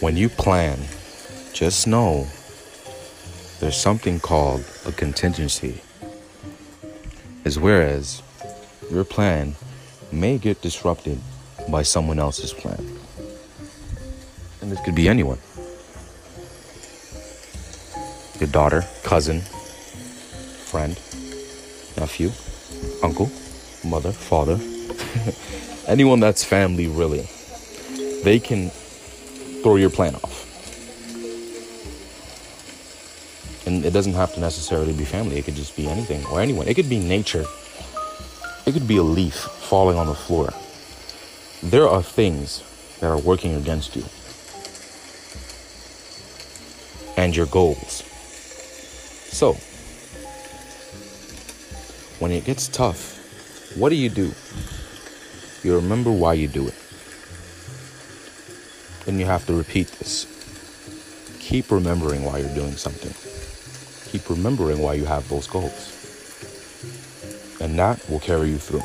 when you plan, just know there's something called a contingency. Is whereas your plan may get disrupted by someone else's plan. And this could be anyone your daughter, cousin, friend, nephew, uncle, mother, father, anyone that's family, really. They can throw your plan off. And it doesn't have to necessarily be family, it could just be anything or anyone. It could be nature, it could be a leaf falling on the floor. There are things that are working against you and your goals. So, when it gets tough, what do you do? You remember why you do it. Then you have to repeat this. Keep remembering why you're doing something. Keep remembering why you have those goals. And that will carry you through.